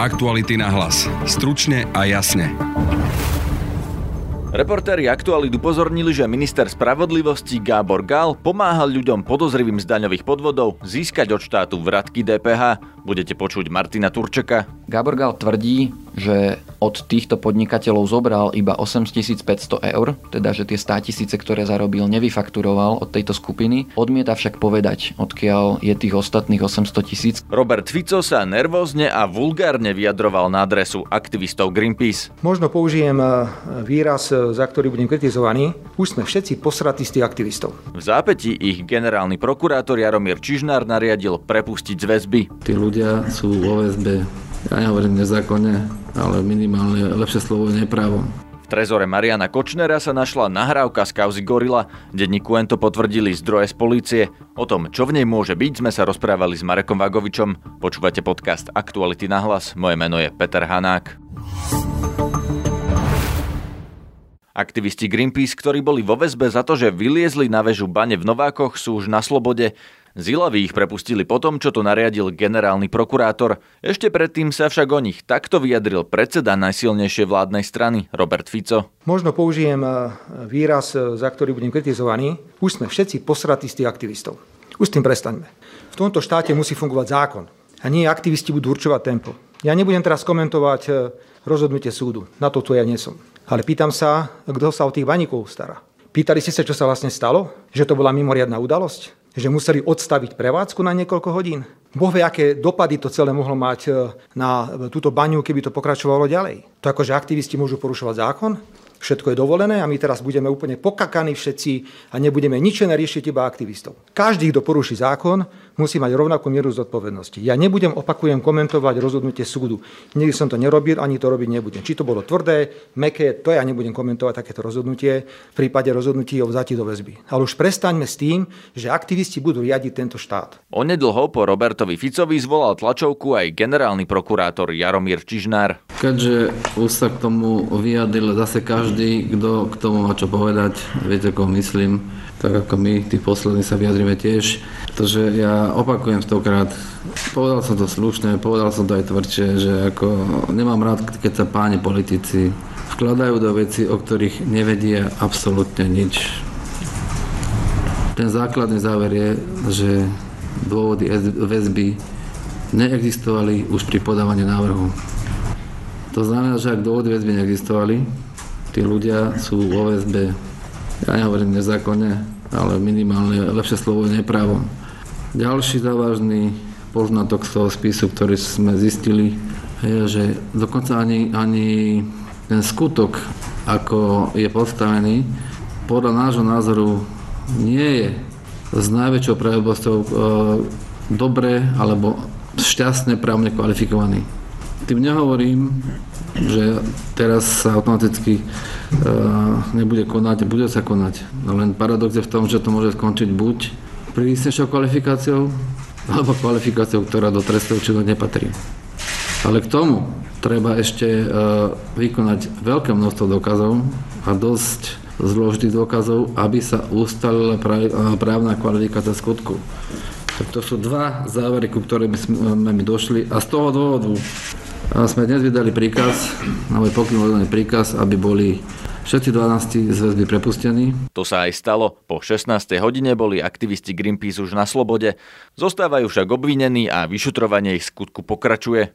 Aktuality na hlas. Stručne a jasne. Reportéri Aktualit upozornili, že minister spravodlivosti Gábor Gál pomáhal ľuďom podozrivým z daňových podvodov získať od štátu vratky DPH. Budete počuť Martina Turčeka. Gábor Gál tvrdí, že od týchto podnikateľov zobral iba 8500 eur, teda že tie 100 tisíce, ktoré zarobil, nevyfakturoval od tejto skupiny. Odmieta však povedať, odkiaľ je tých ostatných 800 tisíc. Robert Fico sa nervózne a vulgárne vyjadroval na adresu aktivistov Greenpeace. Možno použijem e, výraz, e, za ktorý budem kritizovaný. Už sme všetci posratí z tých aktivistov. V zápäti ich generálny prokurátor Jaromír Čižnár nariadil prepustiť z väzby. Tí ľudia sú vo väzbe ja nehovorím nezákonne, ale minimálne lepšie slovo je neprávom. V trezore Mariana Kočnera sa našla nahrávka z kauzy Gorila. Denníku to potvrdili zdroje z polície. O tom, čo v nej môže byť, sme sa rozprávali s Marekom Vagovičom. Počúvate podcast Aktuality na hlas. Moje meno je Peter Hanák. Aktivisti Greenpeace, ktorí boli vo väzbe za to, že vyliezli na väžu bane v Novákoch, sú už na slobode. Zilavy ich prepustili potom, čo to nariadil generálny prokurátor. Ešte predtým sa však o nich takto vyjadril predseda najsilnejšej vládnej strany, Robert Fico. Možno použijem e, výraz, e, za ktorý budem kritizovaný. Už sme všetci posratí z tých aktivistov. Už s tým prestaňme. V tomto štáte musí fungovať zákon. A nie aktivisti budú určovať tempo. Ja nebudem teraz komentovať e, rozhodnutie súdu. Na to tu ja nie som. Ale pýtam sa, kto sa o tých baníkov stará. Pýtali ste sa, čo sa vlastne stalo? Že to bola mimoriadná udalosť? Že museli odstaviť prevádzku na niekoľko hodín. Boh vie, aké dopady to celé mohlo mať e, na túto baňu, keby to pokračovalo ďalej. To akože aktivisti môžu porušovať zákon, všetko je dovolené a my teraz budeme úplne pokakaní všetci a nebudeme nič riešiť iba aktivistov. Každý, kto poruší zákon, musí mať rovnakú mieru zodpovednosti. Ja nebudem, opakujem, komentovať rozhodnutie súdu. Nikdy som to nerobil, ani to robiť nebudem. Či to bolo tvrdé, meké, to ja nebudem komentovať takéto rozhodnutie v prípade rozhodnutí o vzati do väzby. Ale už prestaňme s tým, že aktivisti budú riadiť tento štát. Onedlho po Robertovi Ficovi zvolal tlačovku aj generálny prokurátor Jaromír Čižnár. Keďže už sa k tomu vyjadil zase každý, kto k tomu má čo povedať, viete, koho myslím, tak ako my, tí poslední sa vyjadrime tiež. Takže ja opakujem stokrát, povedal som to slušne, povedal som to aj tvrdšie, že ako nemám rád, keď sa páni politici vkladajú do veci, o ktorých nevedia absolútne nič. Ten základný záver je, že dôvody väzby neexistovali už pri podávaní návrhu. To znamená, že ak dôvody väzby neexistovali, tí ľudia sú vo väzbe ja nehovorím nezákonne, ale minimálne lepšie slovo je neprávom. Ďalší závažný poznatok z toho spisu, ktorý sme zistili, je, že dokonca ani, ani ten skutok, ako je postavený, podľa nášho názoru nie je s najväčšou pravdobosťou e, dobre alebo šťastne právne kvalifikovaný. Tým nehovorím, že teraz sa automaticky uh, nebude konať, bude sa konať. Len paradox je v tom, že to môže skončiť buď prísnejšou kvalifikáciou, alebo kvalifikáciou, ktorá do trestov činu nepatrí. Ale k tomu treba ešte uh, vykonať veľké množstvo dôkazov a dosť zložitých dôkazov, aby sa ustalila právna kvalifikácia skutku. Tak to sú dva závery, ku ktorým sme my došli a z toho dôvodu sme dnes vydali príkaz, môj pokyn príkaz, aby boli všetci 12 z väzby prepustení. To sa aj stalo. Po 16. hodine boli aktivisti Greenpeace už na slobode. Zostávajú však obvinení a vyšutrovanie ich skutku pokračuje.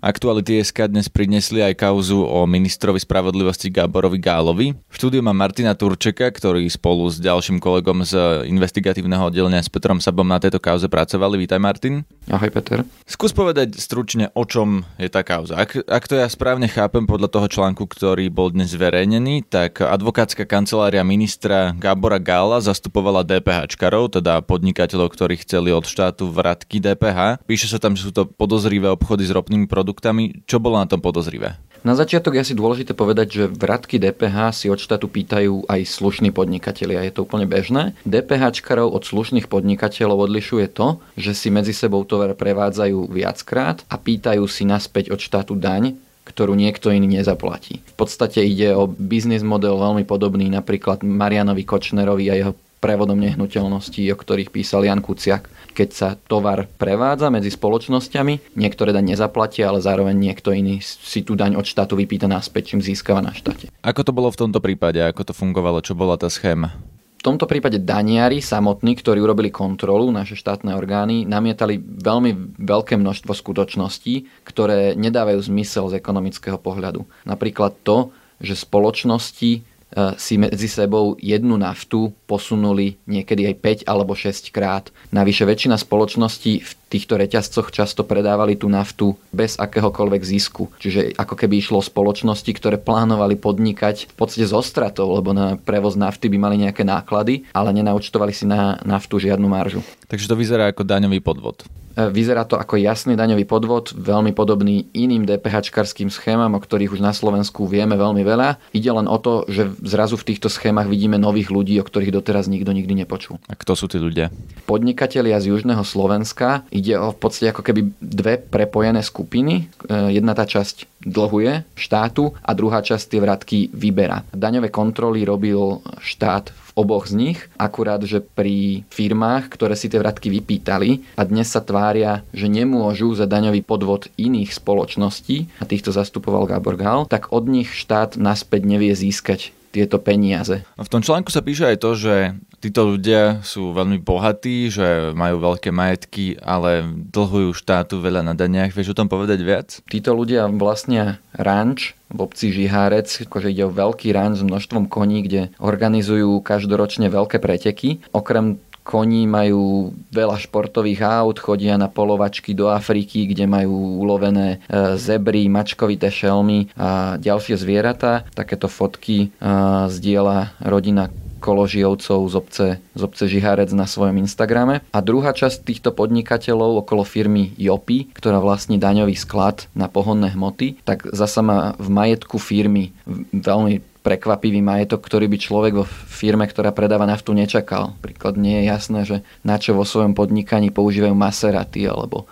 Aktuality SK dnes prinesli aj kauzu o ministrovi spravodlivosti Gáborovi Gálovi. V štúdiu má Martina Turčeka, ktorý spolu s ďalším kolegom z investigatívneho oddelenia s Petrom Sabom na tejto kauze pracovali. Vítaj Martin. Ahoj Peter. Skús povedať stručne, o čom je tá kauza. Ak, ak to ja správne chápem podľa toho článku, ktorý bol dnes zverejnený, tak advokátska kancelária ministra Gábora Gála zastupovala DPHčkarov, teda podnikateľov, ktorí chceli od štátu vratky DPH. Píše sa tam, že sú to podozrivé obchody s ropnými produktami produktami. Čo bolo na tom podozrivé? Na začiatok je asi dôležité povedať, že vratky DPH si od štátu pýtajú aj slušní podnikatelia. Je to úplne bežné. DPHčkarov od slušných podnikateľov odlišuje to, že si medzi sebou tovar prevádzajú viackrát a pýtajú si naspäť od štátu daň, ktorú niekto iný nezaplatí. V podstate ide o biznis model veľmi podobný napríklad Marianovi Kočnerovi a jeho prevodom nehnuteľností, o ktorých písal Jan Kuciak. Keď sa tovar prevádza medzi spoločnosťami, niektoré daň nezaplatia, ale zároveň niekto iný si tú daň od štátu vypýta naspäť, čím získava na štáte. Ako to bolo v tomto prípade? Ako to fungovalo? Čo bola tá schéma? V tomto prípade daniari samotní, ktorí urobili kontrolu, naše štátne orgány, namietali veľmi veľké množstvo skutočností, ktoré nedávajú zmysel z ekonomického pohľadu. Napríklad to, že spoločnosti si medzi sebou jednu naftu posunuli niekedy aj 5 alebo 6 krát. Navyše väčšina spoločností v týchto reťazcoch často predávali tú naftu bez akéhokoľvek zisku. Čiže ako keby išlo spoločnosti, ktoré plánovali podnikať v podstate zo stratou, lebo na prevoz nafty by mali nejaké náklady, ale nenaučtovali si na naftu žiadnu maržu. Takže to vyzerá ako daňový podvod. E, vyzerá to ako jasný daňový podvod, veľmi podobný iným DPH-čkarským schémam, o ktorých už na Slovensku vieme veľmi veľa. Ide len o to, že zrazu v týchto schémach vidíme nových ľudí, o ktorých doteraz nikto nikdy nepočul. A kto sú tí ľudia? Podnikatelia z južného Slovenska. Ide o v podstate ako keby dve prepojené skupiny. E, jedna tá časť dlhuje štátu a druhá časť tie vratky vyberá. Daňové kontroly robil štát v oboch z nich, akurát, že pri firmách, ktoré si tie vratky vypýtali a dnes sa tvária, že nemôžu za daňový podvod iných spoločností, a týchto zastupoval Gábor Gál, tak od nich štát naspäť nevie získať tieto peniaze. V tom článku sa píše aj to, že títo ľudia sú veľmi bohatí, že majú veľké majetky, ale dlhujú štátu veľa na daniach. Vieš o tom povedať viac? Títo ľudia vlastnia ranč v obci Žihárec, akože ide o veľký ranč s množstvom koní, kde organizujú každoročne veľké preteky. Okrem koní majú veľa športových aut, chodia na polovačky do Afriky, kde majú ulovené e, zebry, mačkovité šelmy a ďalšie zvieratá. Takéto fotky e, zdieľa rodina Koložijovcov z obce, z obce Žihárec na svojom Instagrame. A druhá časť týchto podnikateľov okolo firmy Jopi, ktorá vlastní daňový sklad na pohonné hmoty, tak zasa má v majetku firmy veľmi prekvapivý majetok, ktorý by človek vo firme, ktorá predáva naftu, nečakal. Príklad nie je jasné, že na čo vo svojom podnikaní používajú Maserati alebo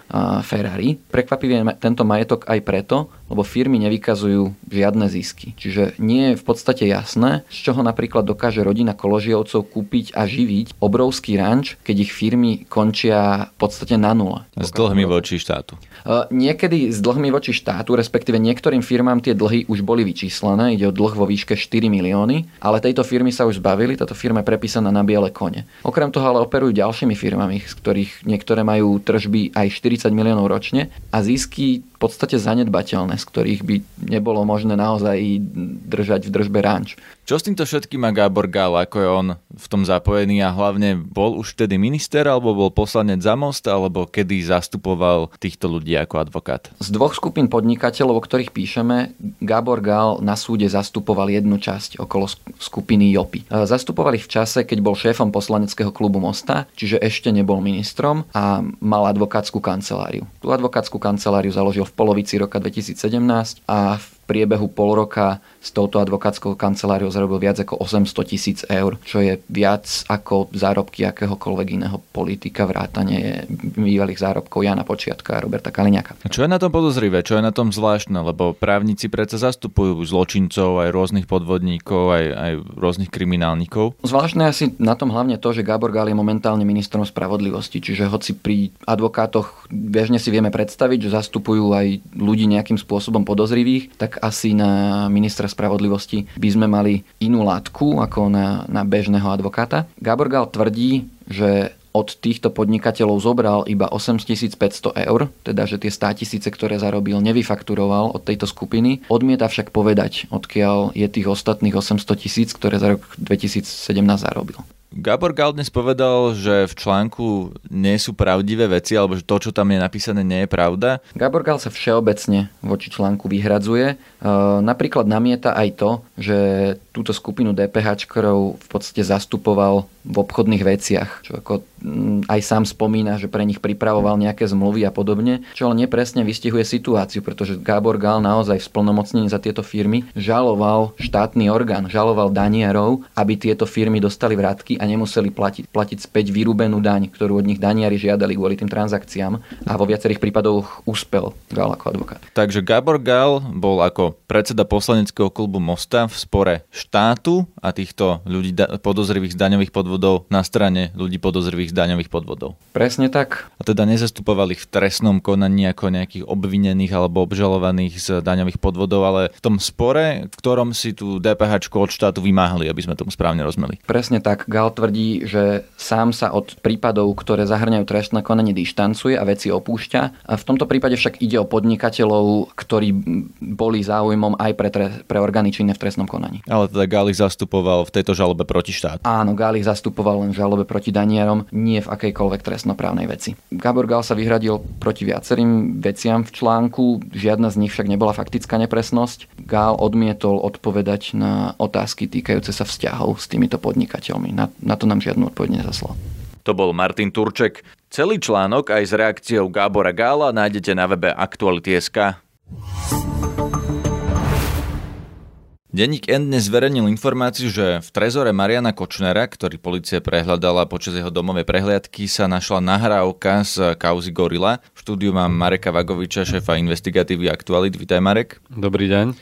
Ferrari. Prekvapivý je tento majetok aj preto, lebo firmy nevykazujú žiadne zisky. Čiže nie je v podstate jasné, z čoho napríklad dokáže rodina Koložijovcov kúpiť a živiť obrovský ranč, keď ich firmy končia v podstate na nule. S dlhmi voči štátu. Niekedy s dlhmi voči štátu, respektíve niektorým firmám tie dlhy už boli vyčíslené, ide o dlh vo výške 4 milióny, ale tejto firmy sa už zbavili, táto firma je prepísaná na biele kone. Okrem toho ale operujú ďalšími firmami, z ktorých niektoré majú tržby aj 40 miliónov ročne a zisky v podstate zanedbateľné, z ktorých by nebolo možné naozaj držať v držbe ranč. Čo s týmto všetkým má Gábor Gál, ako je on v tom zapojený a hlavne bol už vtedy minister, alebo bol poslanec za most, alebo kedy zastupoval týchto ľudí ako advokát? Z dvoch skupín podnikateľov, o ktorých píšeme, Gábor Gál na súde zastupoval jednu časť okolo skupiny Jopy. E, zastupovali v čase, keď bol šéfom poslaneckého klubu Mosta, čiže ešte nebol ministrom a mal advokátsku kanceláriu. Tú advokátsku kanceláriu založil v polovici roka 2017 a priebehu pol roka s touto advokátskou kanceláriou zarobil viac ako 800 tisíc eur, čo je viac ako zárobky akéhokoľvek iného politika vrátane bývalých zárobkov Jana Počiatka a Roberta Kaliňaka. Čo je na tom podozrivé? Čo je na tom zvláštne? Lebo právnici predsa zastupujú zločincov, aj rôznych podvodníkov, aj, aj rôznych kriminálnikov. Zvláštne asi na tom hlavne to, že Gábor Gál je momentálne ministrom spravodlivosti, čiže hoci pri advokátoch bežne si vieme predstaviť, že zastupujú aj ľudí nejakým spôsobom podozrivých, tak asi na ministra spravodlivosti by sme mali inú látku ako na, na bežného advokáta. Gábor Gal tvrdí, že od týchto podnikateľov zobral iba 8500 eur, teda že tie 100 tisíce, ktoré zarobil, nevyfakturoval od tejto skupiny. Odmieta však povedať, odkiaľ je tých ostatných 800 tisíc, ktoré za rok 2017 zarobil. Gabor Gal dnes povedal, že v článku nie sú pravdivé veci, alebo že to, čo tam je napísané, nie je pravda. Gabor Gal sa všeobecne voči článku vyhradzuje. E, napríklad namieta aj to, že túto skupinu DPH v podstate zastupoval v obchodných veciach, čo ako mm, aj sám spomína, že pre nich pripravoval nejaké zmluvy a podobne, čo ale nepresne vystihuje situáciu, pretože Gábor Gál naozaj v splnomocnení za tieto firmy žaloval štátny orgán, žaloval danierov, aby tieto firmy dostali vrátky a nemuseli platiť, platiť späť vyrúbenú daň, ktorú od nich daniari žiadali kvôli tým transakciám a vo viacerých prípadoch úspel Gál ako advokát. Takže Gabor Gál bol ako predseda poslaneckého klubu Mosta v spore štátu a týchto ľudí podozrivých z daňových podvodov na strane ľudí podozrivých z daňových podvodov. Presne tak. A teda nezastupovali ich v trestnom konaní ako nejakých obvinených alebo obžalovaných z daňových podvodov, ale v tom spore, v ktorom si tú DPH od štátu vymáhali, aby sme tomu správne rozmeli. Presne tak. Gal tvrdí, že sám sa od prípadov, ktoré zahrňajú trestné konanie, dištancuje a veci opúšťa. A v tomto prípade však ide o podnikateľov, ktorí boli záujmom aj pre, tre, pre orgány činné v trestnom konaní. Ale teda Gal ich zastupoval v tejto žalobe proti štátu. Áno, Gal ich zastupoval len v žalobe proti danierom, nie v akejkoľvek trestnoprávnej veci. Gabor Gal sa vyhradil proti viacerým veciam v článku, žiadna z nich však nebola faktická nepresnosť. Gál odmietol odpovedať na otázky týkajúce sa vzťahov s týmito podnikateľmi. Na, na to nám žiadnu odpoveď nezaslal. To bol Martin Turček. Celý článok aj s reakciou Gábora Gála nájdete na webe Aktuality.sk. Denník N dnes zverejnil informáciu, že v trezore Mariana Kočnera, ktorý policia prehľadala počas jeho domovej prehliadky, sa našla nahrávka z kauzy Gorila. V štúdiu mám Mareka Vagoviča, šéfa investigatívy Aktualit. Vítaj Marek. Dobrý deň.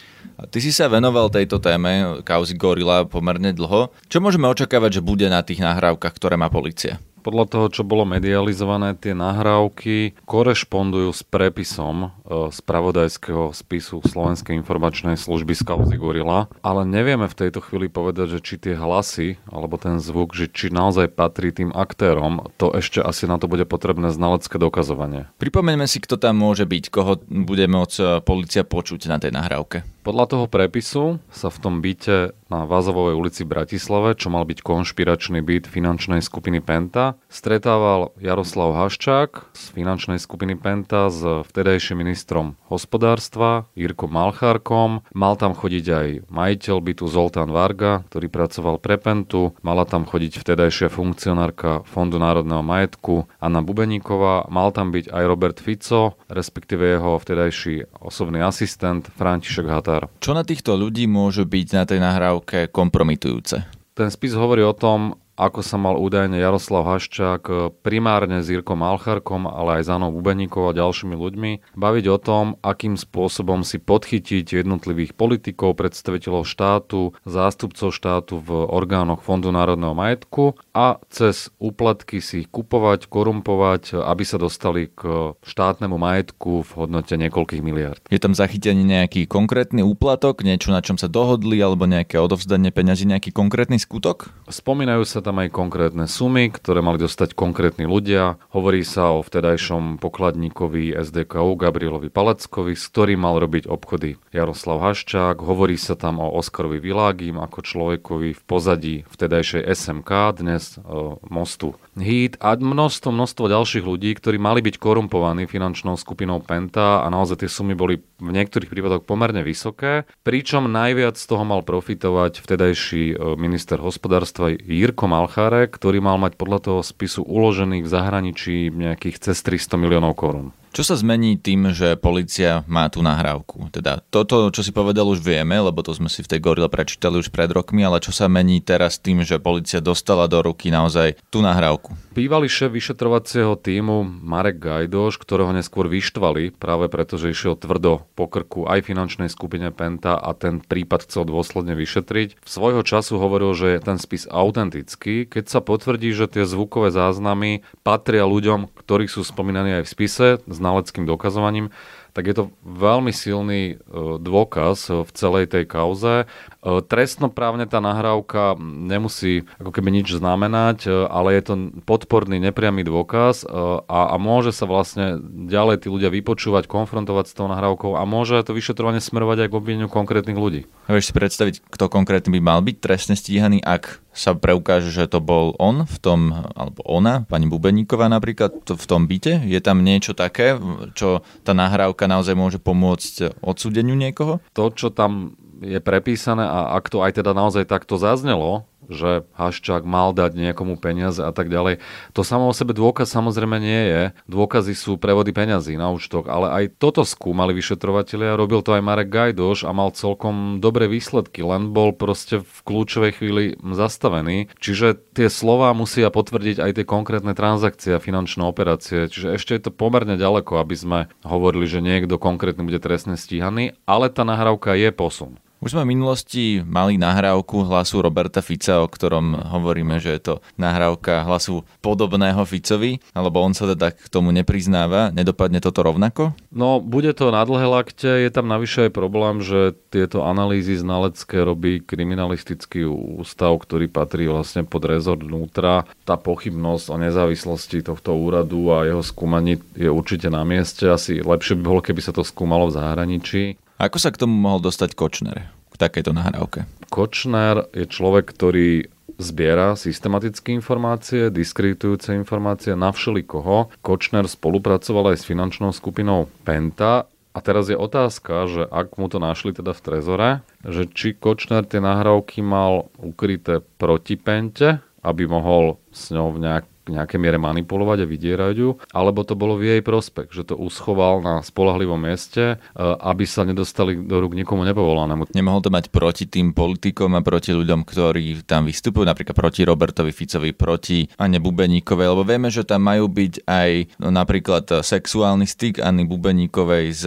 Ty si sa venoval tejto téme kauzy Gorila pomerne dlho. Čo môžeme očakávať, že bude na tých nahrávkach, ktoré má policia? Podľa toho, čo bolo medializované, tie nahrávky korešpondujú s prepisom e, spravodajského spisu Slovenskej informačnej služby z kauzy Gorila, ale nevieme v tejto chvíli povedať, že či tie hlasy alebo ten zvuk, že či naozaj patrí tým aktérom, to ešte asi na to bude potrebné znalecké dokazovanie. Pripomeňme si, kto tam môže byť, koho bude môcť e, policia počuť na tej nahrávke. Podľa toho prepisu sa v tom byte na Vázovovej ulici v Bratislave, čo mal byť konšpiračný byt finančnej skupiny Penta, stretával Jaroslav Haščák z finančnej skupiny Penta s vtedajším ministrom hospodárstva Jirkom Malchárkom. Mal tam chodiť aj majiteľ bytu Zoltán Varga, ktorý pracoval pre Pentu. Mala tam chodiť vtedajšia funkcionárka Fondu národného majetku Anna Bubeníková. Mal tam byť aj Robert Fico, respektíve jeho vtedajší osobný asistent František Hatar. Čo na týchto ľudí môže byť na tej nahrávke kompromitujúce? Ten spis hovorí o tom, ako sa mal údajne Jaroslav Haščák e, primárne s Jirkom Alcharkom, ale aj s Anou Bubeníkou a ďalšími ľuďmi baviť o tom, akým spôsobom si podchytiť jednotlivých politikov, predstaviteľov štátu, zástupcov štátu v orgánoch Fondu národného majetku a cez úplatky si ich kupovať, korumpovať, aby sa dostali k štátnemu majetku v hodnote niekoľkých miliard. Je tam zachytený nejaký konkrétny úplatok, niečo na čom sa dohodli alebo nejaké odovzdanie peňazí, nejaký konkrétny skutok? Spomínajú sa tam aj konkrétne sumy, ktoré mali dostať konkrétni ľudia. Hovorí sa o vtedajšom pokladníkovi SDKU Gabrielovi Paleckovi, s ktorým mal robiť obchody Jaroslav Haščák. Hovorí sa tam o Oskarovi Világim ako človekovi v pozadí vtedajšej SMK, dnes e, mostu HIT a množstvo, množstvo ďalších ľudí, ktorí mali byť korumpovaní finančnou skupinou Penta a naozaj tie sumy boli v niektorých prípadoch pomerne vysoké, pričom najviac z toho mal profitovať vtedajší e, minister hospodárstva Jirko Malcháre, ktorý mal mať podľa toho spisu uložených v zahraničí nejakých cez 300 miliónov korún. Čo sa zmení tým, že policia má tú nahrávku? Teda toto, čo si povedal, už vieme, lebo to sme si v tej gorile prečítali už pred rokmi, ale čo sa mení teraz tým, že policia dostala do ruky naozaj tú nahrávku? Bývalý šéf vyšetrovacieho týmu Marek Gajdoš, ktorého neskôr vyštvali práve preto, že išiel tvrdo po krku aj finančnej skupine Penta a ten prípad chcel dôsledne vyšetriť. V svojho času hovoril, že je ten spis autentický, keď sa potvrdí, že tie zvukové záznamy patria ľuďom, ktorí sú spomínaní aj v spise, znaleckým dokazovaním, tak je to veľmi silný e, dôkaz v celej tej kauze. E, trestnoprávne tá nahrávka nemusí ako keby nič znamenať, e, ale je to podporný nepriamy dôkaz a, a môže sa vlastne ďalej tí ľudia vypočúvať, konfrontovať s tou nahrávkou a môže to vyšetrovanie smerovať aj k obvineniu konkrétnych ľudí. Vieš si predstaviť, kto konkrétne by mal byť trestne stíhaný, ak sa preukáže, že to bol on v tom, alebo ona, pani Bubeníková napríklad, v tom byte? Je tam niečo také, čo tá nahrávka naozaj môže pomôcť odsúdeniu niekoho? To, čo tam je prepísané a ak to aj teda naozaj takto zaznelo, že Haščák mal dať niekomu peniaze a tak ďalej. To samo o sebe dôkaz samozrejme nie je. Dôkazy sú prevody peňazí na účtok, ale aj toto skúmali vyšetrovateľia, robil to aj Marek Gajdoš a mal celkom dobré výsledky, len bol proste v kľúčovej chvíli zastavený. Čiže tie slova musia potvrdiť aj tie konkrétne transakcie a finančné operácie. Čiže ešte je to pomerne ďaleko, aby sme hovorili, že niekto konkrétny bude trestne stíhaný, ale tá nahrávka je posun. Už sme v minulosti mali nahrávku hlasu Roberta Fica, o ktorom hovoríme, že je to nahrávka hlasu podobného Ficovi, alebo on sa teda k tomu nepriznáva. Nedopadne toto rovnako? No, bude to na dlhé lakte. Je tam navyše aj problém, že tieto analýzy znalecké robí kriminalistický ústav, ktorý patrí vlastne pod rezort vnútra. Tá pochybnosť o nezávislosti tohto úradu a jeho skúmaní je určite na mieste. Asi lepšie by bolo, keby sa to skúmalo v zahraničí. Ako sa k tomu mohol dostať Kočner? K takejto nahrávke? Kočner je človek, ktorý zbiera systematické informácie, diskreditujúce informácie na koho. Kočner spolupracoval aj s finančnou skupinou Penta a teraz je otázka, že ak mu to našli teda v Trezore, že či Kočner tie nahrávky mal ukryté proti Pente, aby mohol s ňou v nejak nejakej miere manipulovať a vydierať ju, alebo to bolo v jej prospech, že to uschoval na spolahlivom mieste, e, aby sa nedostali do rúk nikomu nepovolanému. Nemohol to mať proti tým politikom a proti ľuďom, ktorí tam vystupujú, napríklad proti Robertovi Ficovi, proti Anne Bubeníkovej, lebo vieme, že tam majú byť aj no, napríklad sexuálny styk Anny Bubeníkovej s,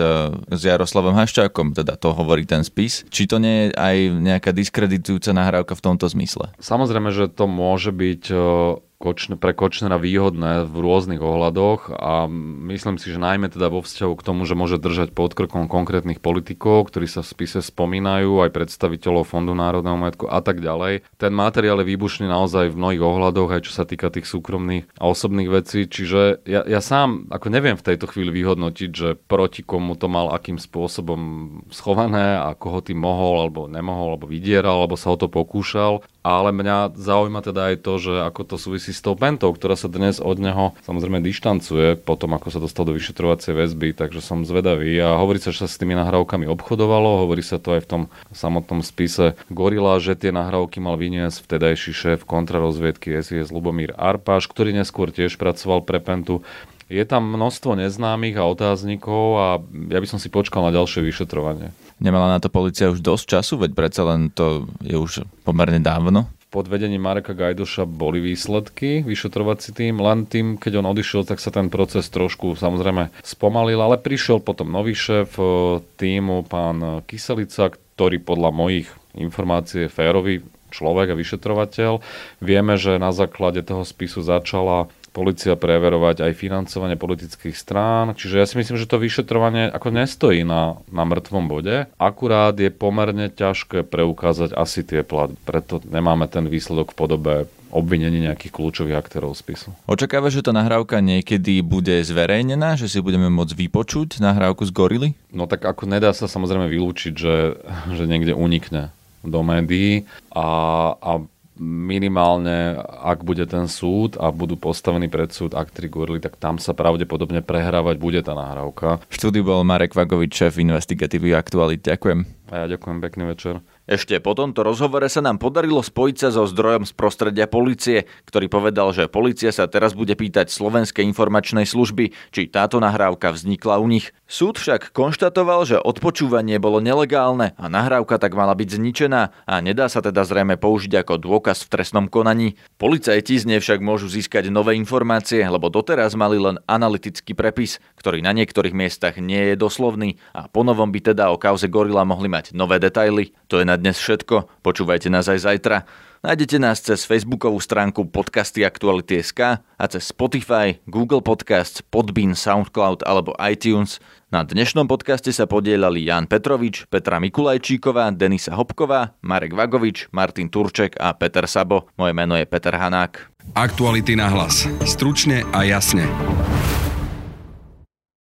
s Jaroslavom Haščákom, teda to hovorí ten spis. Či to nie je aj nejaká diskreditujúca nahrávka v tomto zmysle? Samozrejme, že to môže byť Pre Kočnera výhodné v rôznych ohľadoch a myslím si, že najmä teda vo vzťahu k tomu, že môže držať pod krkom konkrétnych politikov, ktorí sa v spise spomínajú, aj predstaviteľov Fondu národného majetku a tak ďalej. Ten materiál je výbušný naozaj v mnohých ohľadoch, aj čo sa týka tých súkromných a osobných vecí, čiže ja, ja sám ako neviem v tejto chvíli vyhodnotiť, že proti komu to mal akým spôsobom schované a koho tým mohol alebo nemohol, alebo vydieral, alebo sa o to pokúšal ale mňa zaujíma teda aj to, že ako to súvisí s tou Pentou, ktorá sa dnes od neho samozrejme dištancuje po tom, ako sa dostal do vyšetrovacej väzby, takže som zvedavý a hovorí sa, že sa s tými nahrávkami obchodovalo, hovorí sa to aj v tom samotnom spise Gorila, že tie nahrávky mal vyniesť vtedajší šéf kontrarozviedky SIS Lubomír Arpáš, ktorý neskôr tiež pracoval pre Pentu. Je tam množstvo neznámych a otáznikov a ja by som si počkal na ďalšie vyšetrovanie. Nemala na to policia už dosť času, veď predsa len to je už pomerne dávno pod vedením Mareka Gajdoša boli výsledky, vyšetrovací tým, len tým, keď on odišiel, tak sa ten proces trošku samozrejme spomalil, ale prišiel potom nový šéf e, týmu, pán Kyselica, ktorý podľa mojich informácií je férový človek a vyšetrovateľ. Vieme, že na základe toho spisu začala policia preverovať aj financovanie politických strán. Čiže ja si myslím, že to vyšetrovanie ako nestojí na, na mŕtvom bode. Akurát je pomerne ťažké preukázať asi tie platby. Preto nemáme ten výsledok v podobe obvinení nejakých kľúčových aktérov spisu. Očakáva, že tá nahrávka niekedy bude zverejnená, že si budeme môcť vypočuť nahrávku z Gorily? No tak ako nedá sa samozrejme vylúčiť, že, že niekde unikne do médií a, a minimálne, ak bude ten súd a budú postavení pred súd aktéry Gurli, tak tam sa pravdepodobne prehrávať bude tá nahrávka. V štúdiu bol Marek Vagovič, šéf investigatívy aktualit. Ďakujem. A ja ďakujem, pekný večer. Ešte po tomto rozhovore sa nám podarilo spojiť sa so zdrojom z prostredia policie, ktorý povedal, že policia sa teraz bude pýtať Slovenskej informačnej služby, či táto nahrávka vznikla u nich. Súd však konštatoval, že odpočúvanie bolo nelegálne a nahrávka tak mala byť zničená a nedá sa teda zrejme použiť ako dôkaz v trestnom konaní. Policajti z nej však môžu získať nové informácie, lebo doteraz mali len analytický prepis, ktorý na niektorých miestach nie je doslovný a ponovom by teda o kauze Gorila mohli mať nové detaily. To je na dnes všetko. Počúvajte nás aj zajtra. Nájdete nás cez facebookovú stránku podcasty Aktuality.sk a cez Spotify, Google Podcasts, Podbean, Soundcloud alebo iTunes. Na dnešnom podcaste sa podielali Jan Petrovič, Petra Mikulajčíková, Denisa Hopková, Marek Vagovič, Martin Turček a Peter Sabo. Moje meno je Peter Hanák. Aktuality na hlas. Stručne a jasne.